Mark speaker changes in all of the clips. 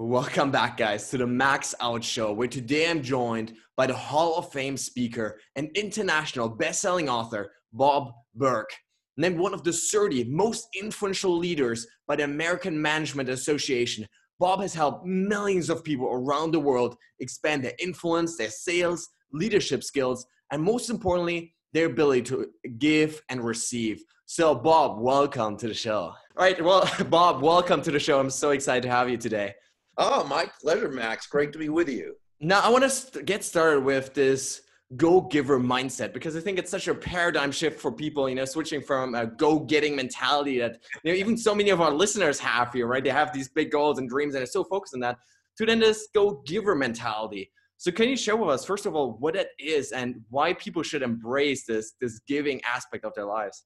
Speaker 1: Welcome back, guys, to the Max Out Show, where today I'm joined by the Hall of Fame speaker and international best-selling author, Bob Burg, Named one of the 30 most influential leaders by the American Management Association, Bob has helped millions of people around the world expand their influence, their sales, leadership skills, and most importantly, their ability to give and receive. So, Bob, welcome to the show. All right, well, Bob, welcome to the show. I'm so excited to have you today.
Speaker 2: Oh, my pleasure, Max. Great to be with you.
Speaker 1: Now, I want to get started with this go giver mindset because I think it's such a paradigm shift for people, you know, switching from a go getting mentality that, you know, even so many of our listeners have here, right? They have these big goals and dreams and they're so focused on that to then this go giver mentality. So can you share with us, first of all, what it is and why people should embrace this, this giving aspect of their lives?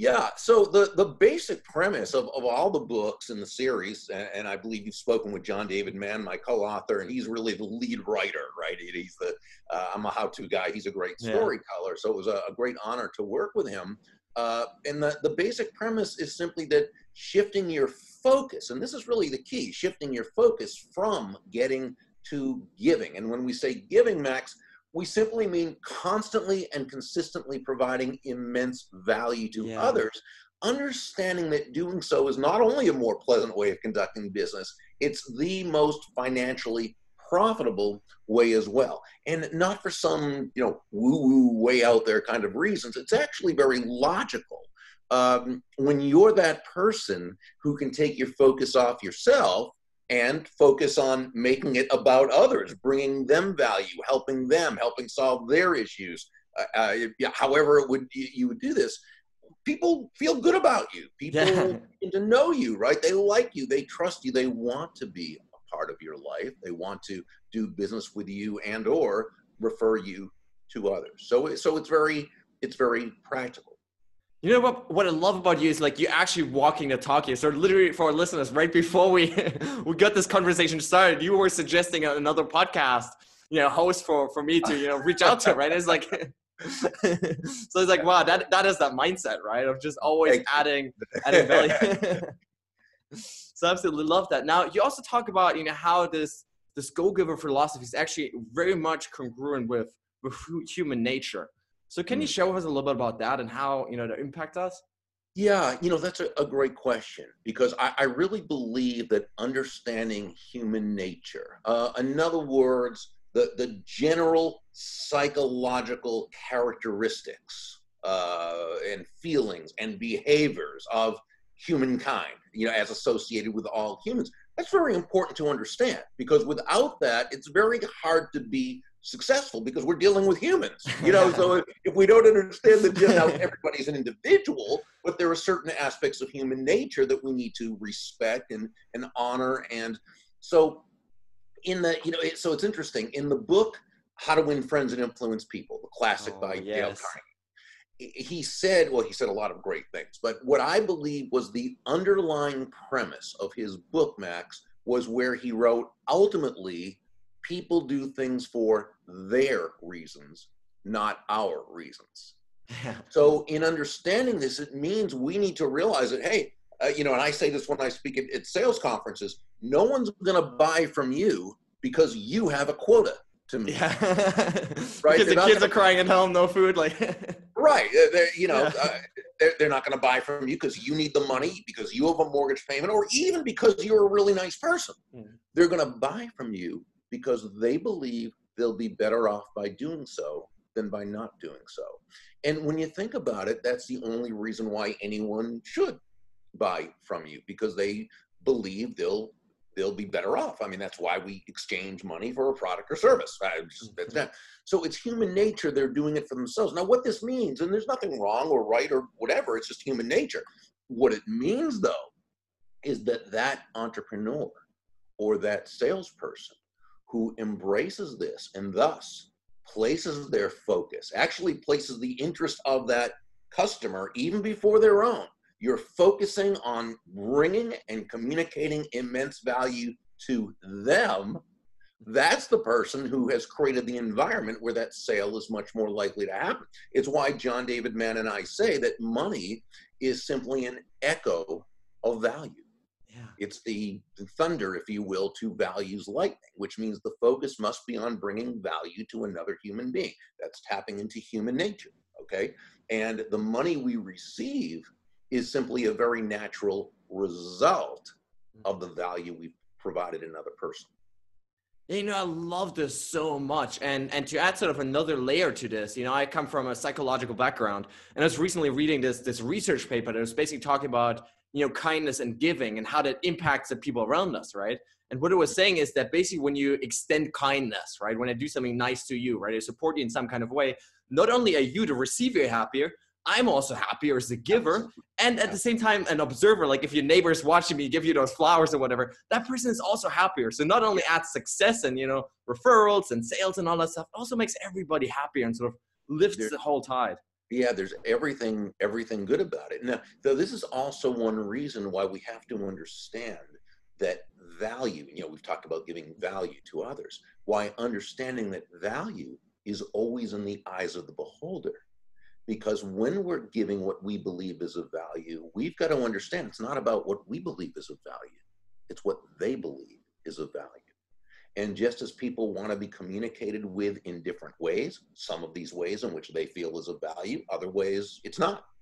Speaker 2: Yeah, so the, the basic premise of, of all the books in the series, and, and I believe you've spoken with John David Mann, my co-author, and he's really the lead writer, right? He's the uh, I'm a how-to guy. He's a great storyteller, yeah. so it was a, a, great honor to work with him. Uh, and the, the basic premise is simply that shifting your focus, and this is really the key, shifting your focus from getting to giving. And when we say giving, Max, we simply mean constantly and consistently providing immense value to yeah. others, understanding that doing so is not only a more pleasant way of conducting business, it's the most financially profitable way as well. And not for some, you know, woo-woo way out there kind of reasons. It's actually very logical. Um, when you're that person who can take your focus off yourself and focus on making it about others, bringing them value, helping them, helping solve their issues. Uh, uh, however, it would you would do this, people feel good about you. People yeah. get to know you, right? They like you, they trust you, they want to be a part of your life. They want to do business with you and or refer you to others. So, so it's very it's very practical.
Speaker 1: You know what? What I love about you is like you're actually walking the talk here. So literally, for our listeners, right before we we got this conversation started, you were suggesting another podcast, you know, host for for me to you know reach out to. Right? It's like, so it's like wow, that that is that mindset, right? Of just always adding adding value. so I absolutely love that. Now you also talk about you know how this this go giver philosophy is actually very much congruent with with human nature. So can you mm. share with us a little bit about that and how you know to impact us?
Speaker 2: Yeah, you know that's a, a great question because I, I, really believe that understanding human nature, uh, in other words, the the general psychological characteristics uh, and feelings and behaviors of humankind, you know, as associated with all humans, that's very important to understand because without that, it's very hard to be successful because we're dealing with humans. You know, so if we don't understand that you know, everybody's an individual, but there are certain aspects of human nature that we need to respect and, and honor. And so in the, you know, it, so it's interesting in the book, How to Win Friends and Influence People, the classic oh, by yes. Dale Carnegie. He said, well, he said a lot of great things, but what I believe was the underlying premise of his book, Max, was where he wrote ultimately people do things for their reasons, not our reasons. so, in understanding this, it means we need to realize that, hey, uh, you know, and I say this when I speak at, at sales conferences no one's going to buy from you because you have a quota to meet.
Speaker 1: Yeah. right? Because the kids are crying at home, no food. Like,
Speaker 2: right. They're, you know, yeah. uh, they're, they're not going to buy from you because you need the money, because you have a mortgage payment, or even because you're a really nice person. Mm. They're going to buy from you because they believe they'll be better off by doing so than by not doing so. And when you think about it, that's the only reason why anyone should buy from you because they believe they'll they'll be better off. I mean, that's why we exchange money for a product or service. Mm-hmm. So it's human nature. They're doing it for themselves. Now, what this means, and there's nothing wrong or right or whatever, it's just human nature. What it means, though, is that that entrepreneur or that salesperson who embraces this and thus places their focus, actually places the interest of that customer even before their own. You're focusing on bringing and communicating immense value to them. That's the person who has created the environment where that sale is much more likely to happen. It's why John David Mann and I say that money is simply an echo of value.
Speaker 1: Yeah.
Speaker 2: It's the, the thunder, if you will, to values lightning, which means the focus must be on bringing value to another human being. That's tapping into human nature. Okay. And the money we receive is simply a very natural result hmm. of the value we've provided another person.
Speaker 1: You know, I love this so much. And and to add sort of another layer to this, you know, I come from a psychological background and I was recently reading this this research paper that was basically talking about, you know, kindness and giving and how that impacts the people around us, right? And what it was saying is that basically when you extend kindness, right, when I do something nice to you, right, I support you in some kind of way, not only are you the receiver happier, I'm also happier as a giver. And at the same time, an observer, like if your neighbor is watching me give you those flowers or whatever, that person is also happier. So not only adds success and, you know, referrals and sales and all that stuff, also makes everybody happier and sort of lifts the whole tide.
Speaker 2: Yeah, there's everything, everything good about it. Now, though this is also one reason why we have to understand that value, you know, we've talked about giving value to others, why understanding that value is always in the eyes of the beholder because when we're giving what we believe is of value, we've got to understand it's not about what we believe is of value, it's what they believe is of value. And just as people want to be communicated with in different ways, some of these ways in which they feel is of value, other ways it's not.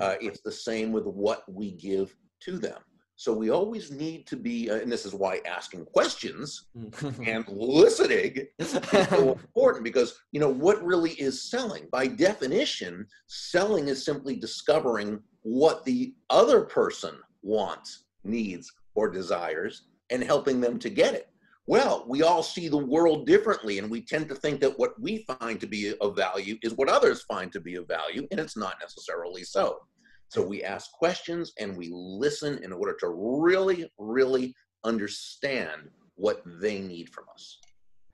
Speaker 2: Uh, it's the same with what we give to them. So we always need to be, uh, and this is why asking questions and listening is so important because, you know, what really is selling? By definition, selling is simply discovering what the other person wants, needs, or desires and helping them to get it. Well, we all see the world differently, and we tend to think that what we find to be of value is what others find to be of value, and it's not necessarily so. So we ask questions and we listen in order to really, really understand what they need from us.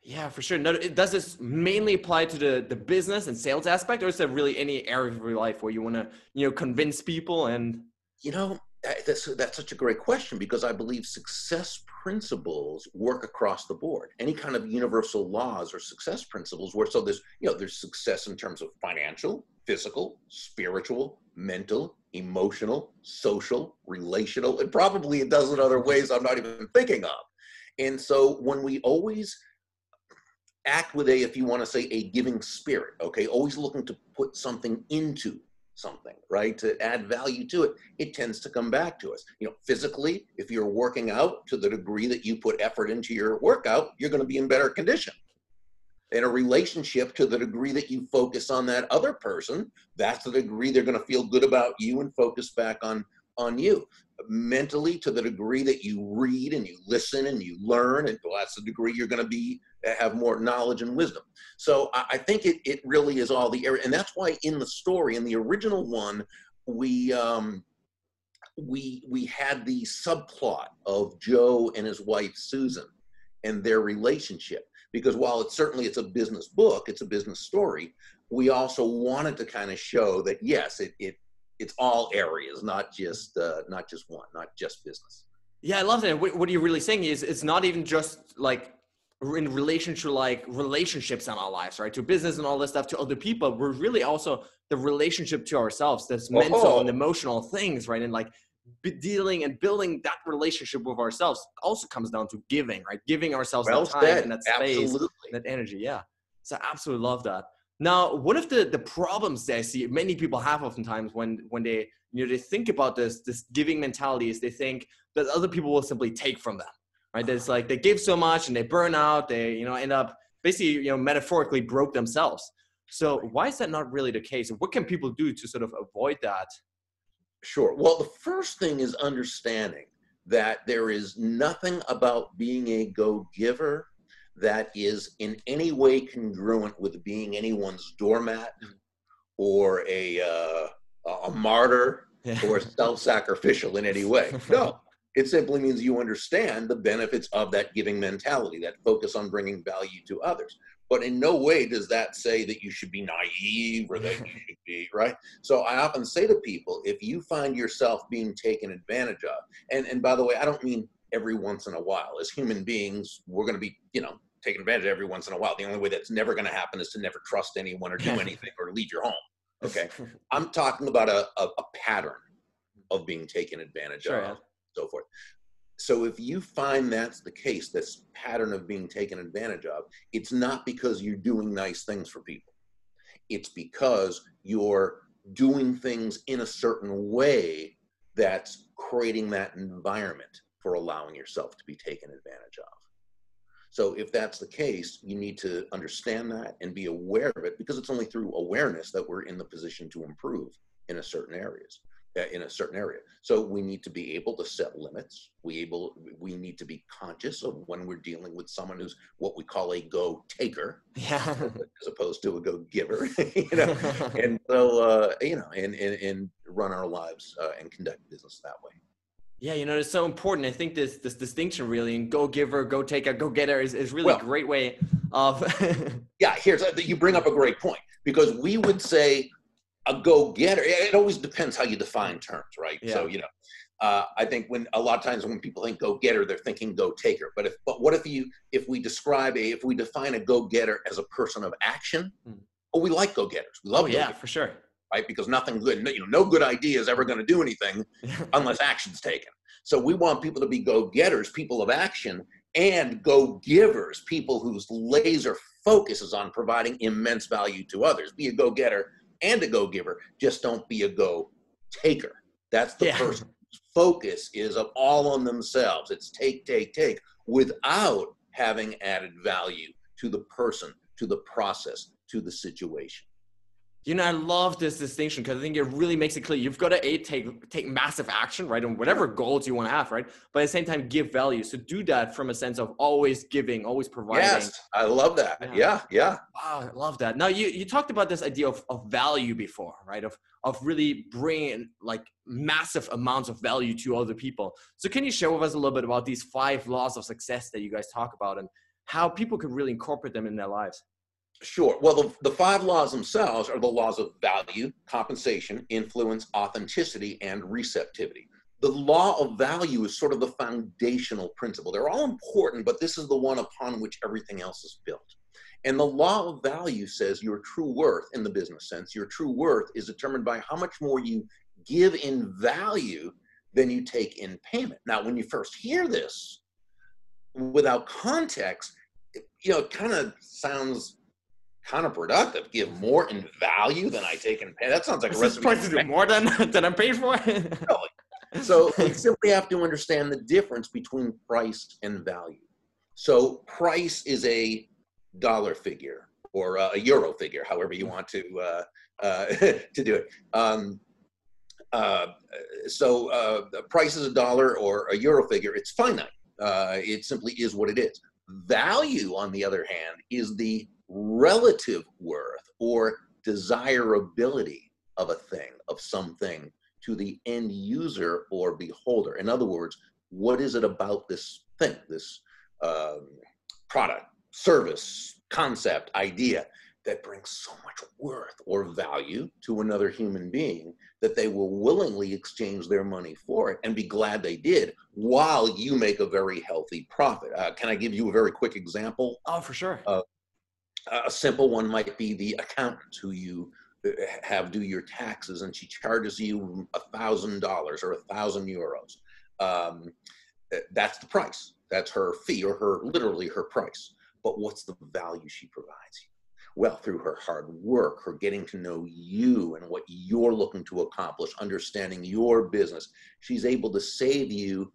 Speaker 1: Yeah, for sure. No, does this mainly apply to the, the business and sales aspect, or is there really any area of your life where you want to, you know, convince people and?
Speaker 2: You know, that's that's such a great question because I believe success principles work across the board. Any kind of universal laws or success principles where so there's you know there's success in terms of financial, physical, spiritual, mental, emotional, social, relational, and probably a dozen other ways I'm not even thinking of. And so when we always act with a, if you want to say, a giving spirit, okay, always looking to put something into something, right, to add value to it, it tends to come back to us. You know, physically, if you're working out to the degree that you put effort into your workout, you're going to be in better condition in a relationship to the degree that you focus on that other person that's the degree they're going to feel good about you and focus back on on you mentally to the degree that you read and you listen and you learn and well, that's the degree you're going to be have more knowledge and wisdom so I, I, think it, it really is all the area and that's why in the story in the original one we um we we had the subplot of joe and his wife susan and their relationship because while it's certainly it's a business book, it's a business story. We also wanted to kind of show that yes, it, it it's all areas, not just uh, not just one, not just business.
Speaker 1: Yeah, I love that. What you're really saying is it's not even just like in relation to like relationships in our lives, right? To business and all this stuff, to other people. We're really also the relationship to ourselves, this mental oh. and emotional things, right? And like dealing and building that relationship with ourselves also comes down to giving, right? Giving ourselves well that time said. and that space, absolutely. that energy. Yeah. So I absolutely love that. Now, one of the the problems that I see many people have oftentimes when when they you know they think about this this giving mentality is they think that other people will simply take from them, right? It's like they give so much and they burn out, they you know end up basically you know metaphorically broke themselves. So why is that not really the case? And what can people do to sort of avoid that?
Speaker 2: Sure. Well, the first thing is understanding that there is nothing about being a go giver that is in any way congruent with being anyone's doormat mm. or a, uh, a martyr or self sacrificial in any way. No, it simply means you understand the benefits of that giving mentality, that focus on bringing value to others. But in no way does that say that you should be naive or that you should be, right? So I often say to people, if you find yourself being taken advantage of, and, and by the way, I don't mean every once in a while. As human beings, we're going to be, you know, taken advantage of every once in a while. The only way that's never going to happen is to never trust anyone or do anything or leave your home. Okay. I'm talking about a, a, a pattern of being taken advantage sure, of, yeah. so forth. so if you find that's the case, this pattern of being taken advantage of, it's not because you're doing nice things for people. It's because you're doing things in a certain way that's creating that environment for allowing yourself to be taken advantage of. So if that's the case, you need to understand that and be aware of it because it's only through awareness that we're in the position to improve in a certain areas uh, in a certain area. So we need to be able to set limits. We able we need to be conscious of when we're dealing with someone who's what we call a go taker,
Speaker 1: yeah,
Speaker 2: as opposed to a go giver. you know, and so uh, you know, and, and and run our lives uh, and conduct business that way.
Speaker 1: Yeah, you know, it's so important. I think this this distinction really and go giver, go taker, go getter is, is really well, a great way of
Speaker 2: Yeah, here's you bring up a great point because we would say a go getter. It always depends how you define terms, right? Yeah. So, you know, uh, I think when a lot of times when people think go getter, they're thinking go taker. But if but what if you if we describe a if we define a go getter as a person of action, hmm. oh, we like go getters. We love
Speaker 1: oh, yeah, for sure
Speaker 2: right? Because nothing good, you know, no good idea is ever going to do anything unless action's taken. So we want people to be go-getters, people of action, and go-givers, people whose laser focus is on providing immense value to others. Be a go-getter and a go-giver. Just don't be a go-taker. That's the yeah. first focus is of all on themselves. It's take, take, take, without having added value to the person, to the process, to the situation
Speaker 1: you know, I love this distinction because I think it really makes it clear you've got to a take take massive action, right, on whatever goals you want to have, right, but at the same time give value. So do that from a sense of always giving, always providing.
Speaker 2: Yes, I love that. Yeah, yeah. yeah.
Speaker 1: Wow, I love that. Now you you talked about this idea of, of value before, right? Of of really bringing like massive amounts of value to other people. So can you share with us a little bit about these five laws of success that you guys talk about and how people can really incorporate them in their lives?
Speaker 2: Sure. Well, the, the five laws themselves are the laws of value, compensation, influence, authenticity, and receptivity. The law of value is sort of the foundational principle. They're all important, but this is the one upon which everything else is built. And the law of value says your true worth, in the business sense, your true worth is determined by how much more you give in value than you take in payment. Now, when you first hear this without context, you know, it kind of sounds counterproductive. Give more in value than I take in pay. That sounds like a recipe.
Speaker 1: Price to do more than than I'm paid for.
Speaker 2: so we simply have to understand the difference between price and value. So price is a dollar figure or a euro figure, however you want to uh, uh, to do it. Um, uh, so uh, price is a dollar or a euro figure. It's finite. Uh, it simply is what it is. Value, on the other hand, is the relative worth or desirability of a thing, of something to the end user or beholder. In other words, what is it about this thing, this um, product, service, concept, idea that brings so much worth or value to another human being that they will willingly exchange their money for it and be glad they did while you make a very healthy profit. Uh, can I give you a very quick example?
Speaker 1: Oh, for sure.
Speaker 2: A simple one might be the accountant who you uh, have do your taxes and she charges you a thousand dollars or a thousand euros. Um, uh, that's the price. That's her fee or her literally her price. But what's the value she provides you? Well through her hard work her getting to know you and what you're looking to accomplish understanding your business she's able to save you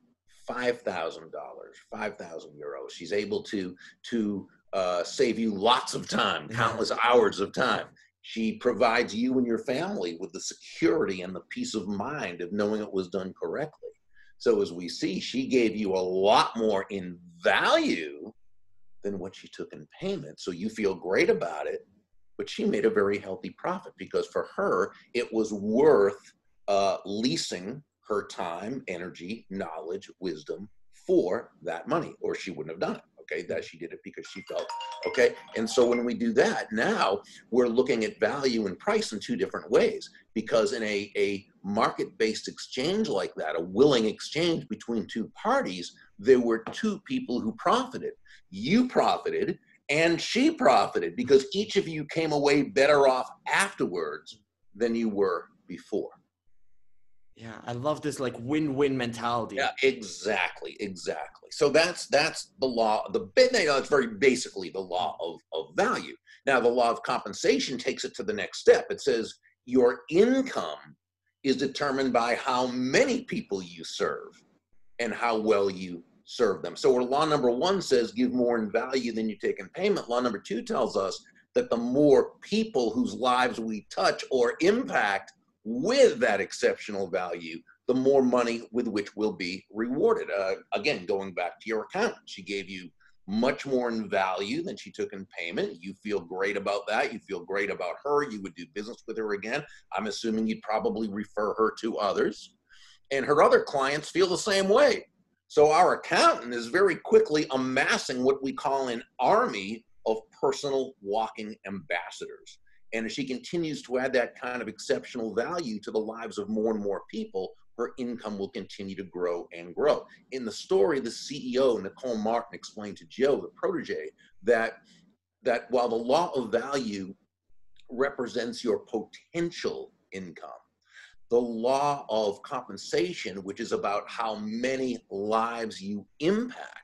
Speaker 2: $5000 5000 euros. She's able to to uh, save you lots of time, countless hours of time. She provides you and your family with the security and the peace of mind of knowing it was done correctly. So, as we see, she gave you a lot more in value than what she took in payment. So, you feel great about it, but she made a very healthy profit because for her, it was worth uh, leasing her time, energy, knowledge, wisdom for that money, or she wouldn't have done it okay that she did it because she felt okay? And so when we do that now we're looking at value and price in two different ways because in a, a market-based exchange like that a willing exchange between two parties there were two people who profited. You profited and she profited because each of you came away better off afterwards than you were before
Speaker 1: Yeah, I love this like win-win mentality.
Speaker 2: Yeah, exactly, exactly. So that's that's the law. The it's very basically the law of, of value. Now the law of compensation takes it to the next step. It says your income is determined by how many people you serve and how well you serve them. So where law number one says give more in value than you take in payment, law number two tells us that the more people whose lives we touch or impact with that exceptional value, the more money with which will be rewarded. Uh, again, going back to your accountant, she gave you much more in value than she took in payment. You feel great about that. You feel great about her. You would do business with her again. I'm assuming you'd probably refer her to others. And her other clients feel the same way. So our accountant is very quickly amassing what we call an army of personal walking ambassadors. And as she continues to add that kind of exceptional value to the lives of more and more people, her income will continue to grow and grow. In the story, the CEO, Nicole Martin, explained to Joe, the protege, that, that while the law of value represents your potential income, the law of compensation, which is about how many lives you impact,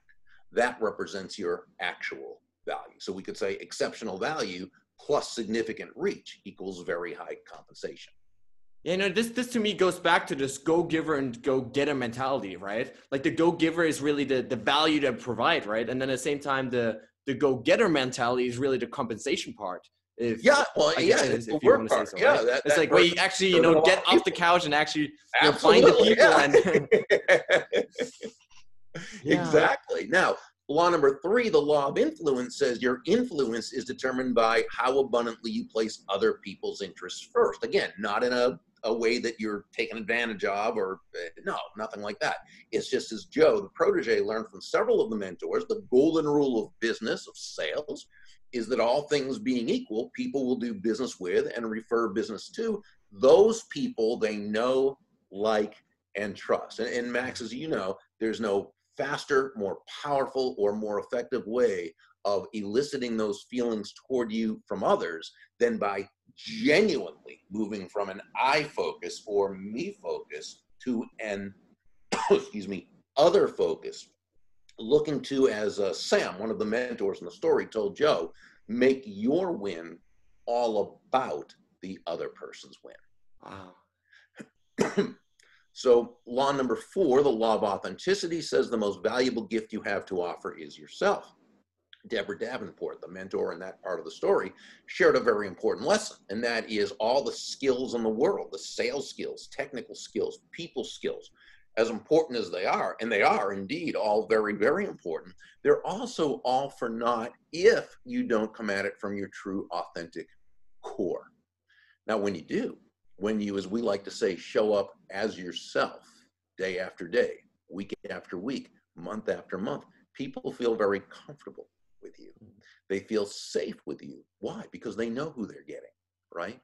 Speaker 2: that represents your actual value. So we could say exceptional value plus significant reach equals very high compensation.
Speaker 1: Yeah, no, this this to me goes back to this go giver and go getter mentality, right? Like the go giver is really the the value to provide, right? And then at the same time, the the go getter mentality is really the compensation part.
Speaker 2: If, yeah, well, I yeah, it's the work part. So, yeah,
Speaker 1: right? that, it's that like where you actually, you know, get off the couch and actually you know, find the people
Speaker 2: yeah. and. yeah. Exactly. Now, Law number three, the law of influence says your influence is determined by how abundantly you place other people's interests first. Again, not in a, a way that you're taken advantage of or uh, no, nothing like that. It's just as Joe, the protege, learned from several of the mentors, the golden rule of business, of sales, is that all things being equal, people will do business with and refer business to those people they know, like, and trust. And, and Max, as you know, there's no faster, more powerful, or more effective way of eliciting those feelings toward you from others than by genuinely moving from an I focus or me focus to an, excuse me, other focus. Looking to, as uh, Sam, one of the mentors in the story, told Joe, make your win all about the other person's win. Wow. So, law number four, the law of authenticity, says the most valuable gift you have to offer is yourself. Deborah Davenport, the mentor in that part of the story, shared a very important lesson, and that is all the skills in the world the sales skills, technical skills, people skills, as important as they are, and they are indeed all very, very important, they're also all for naught if you don't come at it from your true, authentic core. Now, when you do, when you, as we like to say, show up as yourself day after day, week after week, month after month, people feel very comfortable with you. Mm. They feel safe with you. Why? Because they know who they're getting, right?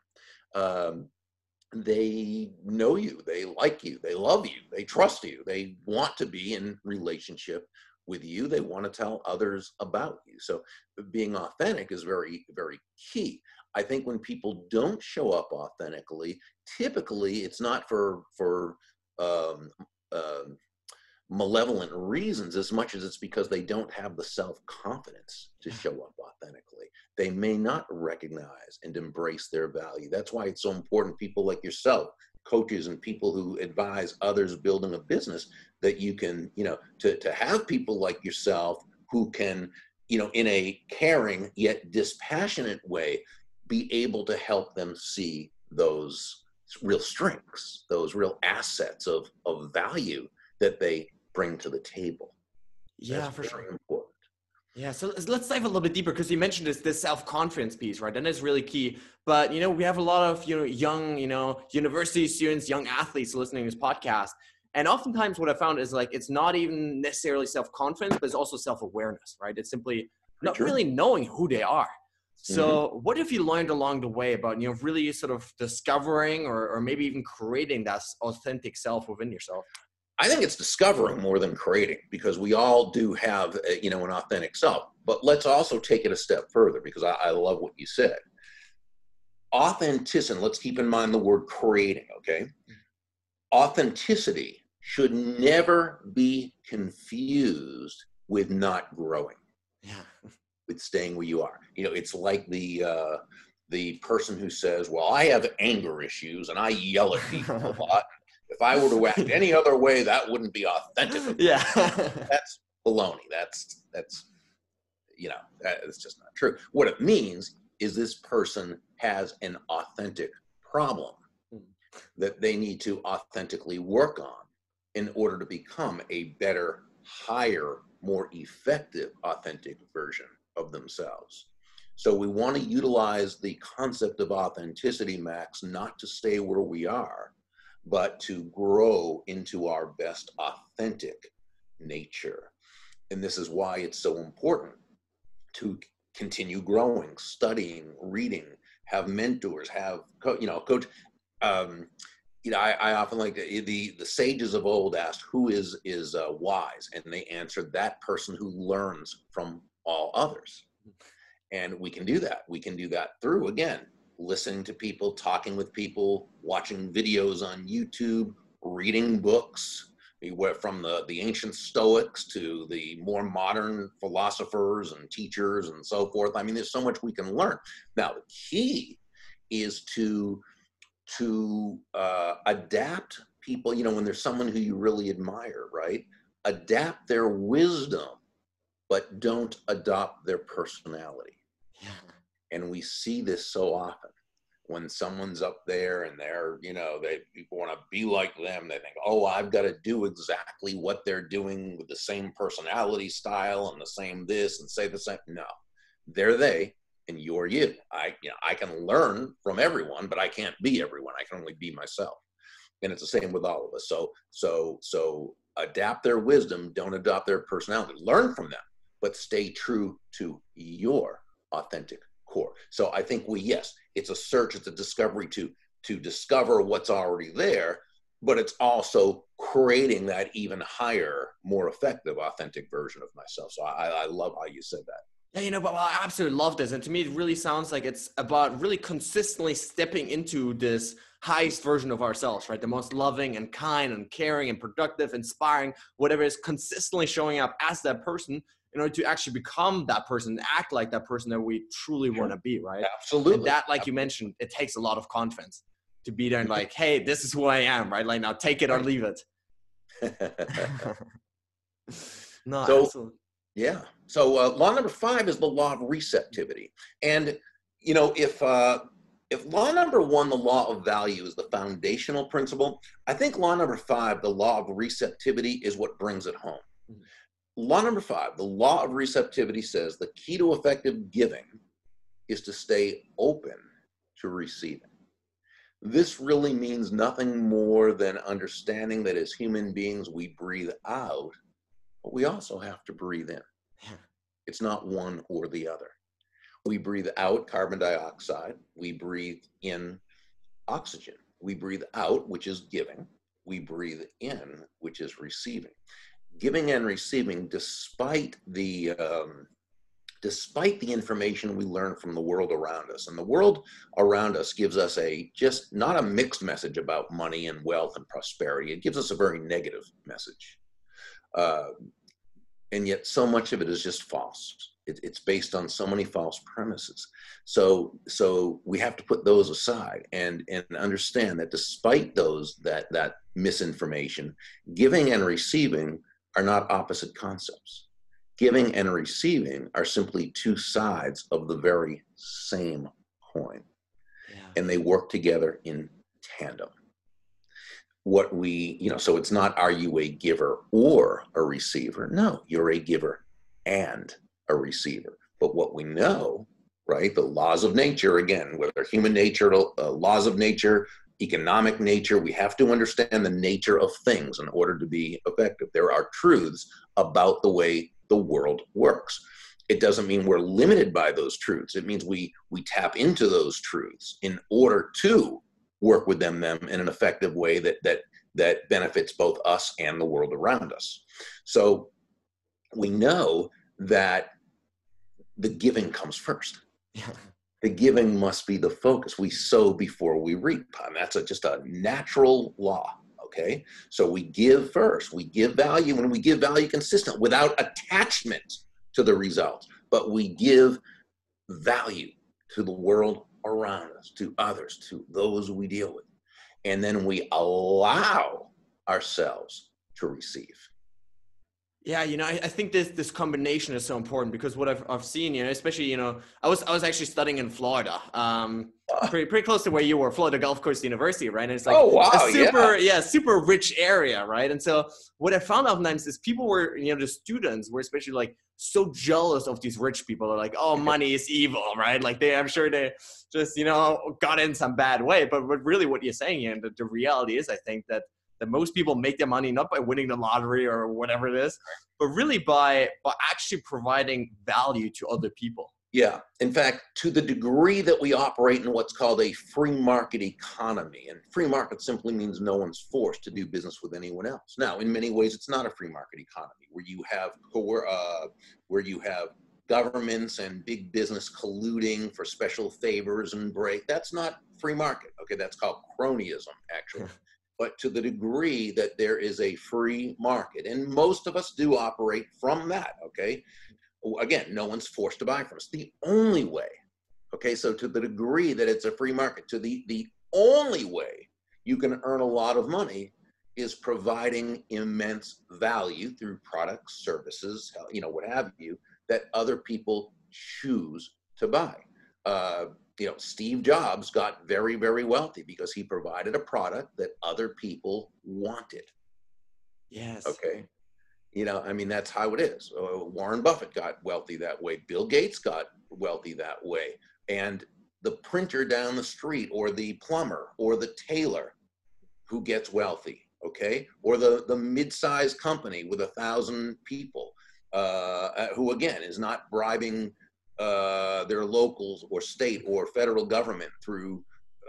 Speaker 2: Um, they know you, they like you, they love you, they trust you, they want to be in relationship with you, they want to tell others about you. So being authentic is very, very key. I think when people don't show up authentically, typically it's not for for um, uh, malevolent reasons as much as it's because they don't have the self confidence to show up authentically. They may not recognize and embrace their value. That's why it's so important. People like yourself, coaches and people who advise others building a business, that you can, you know, to to have people like yourself who can you know, in a caring yet dispassionate way, be able to help them see those real strengths, those real assets of, of value that they bring to the table.
Speaker 1: Yeah, That's for sure. Important. Yeah, so let's dive a little bit deeper because you mentioned this this self confidence piece, right? And that's really key. But you know, we have a lot of you know young you know university students, young athletes listening to this podcast, and oftentimes what I found is like it's not even necessarily self confidence, but it's also self awareness, right? It's simply not really knowing who they are. So, mm-hmm. what have you learned along the way about you know really sort of discovering or, or maybe even creating that authentic self within yourself?
Speaker 2: I think it's discovering more than creating because we all do have a, uh, you know an authentic self. But let's also take it a step further because I, I love what you said. Authenticity. Let's keep in mind the word creating. Okay, authenticity should never be confused with not growing.
Speaker 1: Yeah.
Speaker 2: With staying where you are. You know, it's like the uh, the person who says, "Well, I have anger issues and I yell at people a lot. If I were to act any other way, that wouldn't be authentic."
Speaker 1: Yeah.
Speaker 2: that's baloney. That's that's you know that's just not true. What it means is this person has an authentic problem hmm. that they need to authentically work on in order to become a better, higher, more effective, authentic version of themselves. So we want to utilize the concept of authenticity, Max, not to stay where we are, but to grow into our best authentic nature. And this is why it's so important to continue growing, studying, reading, have mentors, have co- you know coach. Um, you know, I, I often like the, the, the sages of old asked, "Who is is uh, wise?" and they answered, "That person who learns from all others." And we can do that. We can do that through again listening to people, talking with people, watching videos on YouTube, reading books, from the, the ancient Stoics to the more modern philosophers and teachers and so forth. I mean, there's so much we can learn. Now, the key is to to uh, adapt people. You know, when there's someone who you really admire, right? Adapt their wisdom, but don't adopt their personality. Yeah. And we see this so often when someone's up there and they're, you know, they people want to be like them, they think, oh, I've got to do exactly what they're doing with the same personality style and the same this and say the same. No, they're they and you're you. I, you know, I can learn from everyone, but I can't be everyone. I can only be myself. And it's the same with all of us. So, so, so adapt their wisdom, don't adopt their personality. Learn from them, but stay true to your authentic core. So I think we, yes, it's a search, it's a discovery to to discover what's already there, but it's also creating that even higher, more effective, authentic version of myself. So I, I love how you said that.
Speaker 1: Yeah, you know, but I absolutely love this. And to me, it really sounds like it's about really consistently stepping into this highest version of ourselves, right? The most loving and kind and caring and productive, inspiring, whatever is consistently showing up as that person in order to actually become that person, act like that person that we truly want to be, right?
Speaker 2: Absolutely.
Speaker 1: And that, like you mentioned, it takes a lot of confidence to be there and like, hey, this is who I am, right? Like now take it or leave it.
Speaker 2: no, so, absolutely. Yeah. So uh, law number five is the law of receptivity. And, you know, if, uh, if law number one, the law of value, is the foundational principle, I think law number five, the law of receptivity, is what brings it home. Law number five, the law of receptivity says the key to effective giving is to stay open to receiving. This really means nothing more than understanding that as human beings, we breathe out, but we also have to breathe in. It's not one or the other. We breathe out carbon dioxide, we breathe in oxygen. We breathe out, which is giving, we breathe in, which is receiving giving and receiving despite the um, despite the information we learn from the world around us. And the world around us gives us a just not a mixed message about money and wealth and prosperity. It gives us a very negative message. Uh, and yet so much of it is just false. It, it's based on so many false premises. So so we have to put those aside and and understand that despite those that that misinformation giving and receiving are not opposite concepts. Giving and receiving are simply two sides of the very same coin, yeah. and they work together in tandem. What we, you know, so it's not are you a giver or a receiver? No, you're a giver and a receiver. But what we know, right, the laws of nature, again, whether human nature, uh, laws of nature, economic nature. We have to understand the nature of things in order to be effective. There are truths about the way the world works. It doesn't mean we're limited by those truths. It means we we tap into those truths in order to work with them, them in an effective way that that that benefits both us and the world around us. So we know that the giving comes first. Yeah the giving must be the focus. We sow before we reap. And that's a, just a natural law, Okay. So we give first, we give value, and we give value consistent without attachment to the results, but we give value to the world around us, to others, to those we deal with. And then we allow ourselves to receive.
Speaker 1: Yeah, you know, I, I, think this this combination is so important because what I've, I've seen, you know, especially, you know, I was I was actually studying in Florida, um, uh, pretty pretty close to where you were, Florida Gulf Coast University, right? And it's like
Speaker 2: oh, wow,
Speaker 1: a super yeah. yeah. super rich area, right? And so what I found oftentimes is people were, you know, the students were especially like so jealous of these rich people. They're like, oh, money is evil, right? Like they, I'm sure they just, you know, got in some bad way. But, but really, what you're saying, and the, the reality is, I think that that most people make their money not by winning the lottery or whatever it is, but really by by actually providing value to other people.
Speaker 2: Yeah. In fact, to the degree that we operate in what's called a free market economy, and free market simply means no one's forced to do business with anyone else. Now, in many ways, it's not a free market economy where you have uh, where you have governments and big business colluding for special favors and break. That's not free market. Okay, that's called cronyism, actually but to the degree that there is a free market. And most of us do operate from that, okay? Again, no one's forced to buy from us. The only way, okay, so to the degree that it's a free market, to the, the only way you can earn a lot of money is providing immense value through products, services, you know, what have you, that other people choose to buy. Uh, you know, Steve Jobs got very, very wealthy because he provided a product that other people wanted.
Speaker 1: Yes.
Speaker 2: Okay. You know, I mean, that's how it is. Uh, Warren Buffett got wealthy that way. Bill Gates got wealthy that way. And the printer down the street, or the plumber, or the tailor who gets wealthy, okay? Or the, the mid sized company with a thousand people, uh, uh, who again is not bribing uh, their locals or state or federal government through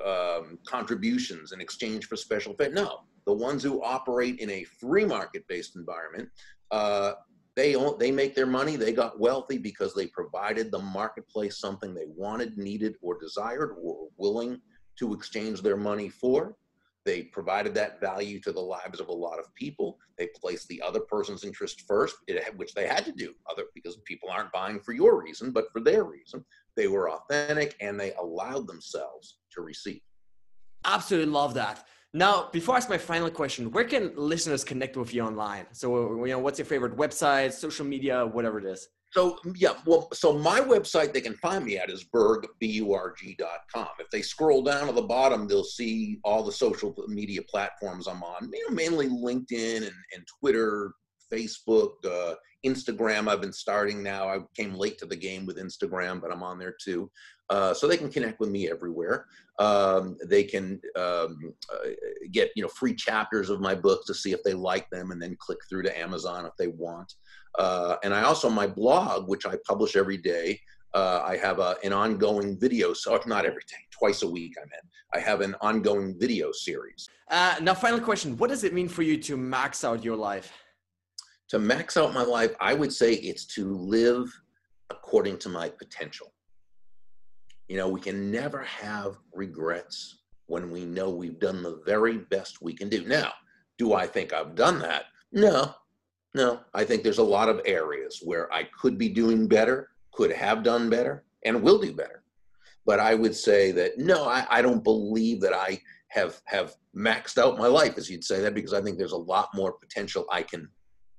Speaker 2: um, contributions in exchange for special fit. No, the ones who operate in a free market-based environment, uh, they they make their money. They got wealthy because they provided the marketplace something they wanted, needed, or desired, or willing to exchange their money for. They provided that value to the lives of a lot of people. They placed the other person's interest first, which they had to do, other because people aren't buying for your reason, but for their reason. They were authentic and they allowed themselves to receive.
Speaker 1: Absolutely love that. Now, before I ask my final question, where can listeners connect with you online? So, you know, what's your favorite website, social media, whatever it is?
Speaker 2: So yeah, well, so my website they can find me at is burg, B-U-R-G.com. If they scroll down to the bottom, they'll see all the social media platforms I'm on, you know, mainly LinkedIn and, and Twitter, Facebook, uh, Instagram. I've been starting now. I came late to the game with Instagram, but I'm on there too. Uh, so they can connect with me everywhere. Um, they can um, uh, get you know free chapters of my books to see if they like them, and then click through to Amazon if they want. Uh, and I also, my blog, which I publish every day, uh, I have a, an ongoing video, so not every day, twice a week I'm in. I have an ongoing video series.
Speaker 1: Uh, now, final question What does it mean for you to max out your life?
Speaker 2: To max out my life, I would say it's to live according to my potential. You know, we can never have regrets when we know we've done the very best we can do. Now, do I think I've done that? No, no, I think there's a lot of areas where I could be doing better, could have done better, and will do better. But I would say that no, I, I don't believe that I have have maxed out my life, as you'd say that, because I think there's a lot more potential I can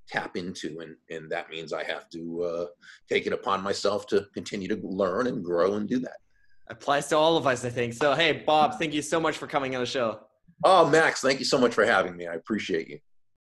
Speaker 2: tap into, and and that means I have to uh, take it upon myself to continue to learn and grow and do that.
Speaker 1: Applies to all of us, I think. So, hey, Bob, thank you so much for coming on the show.
Speaker 2: Oh, Max, thank you so much for having me. I appreciate you.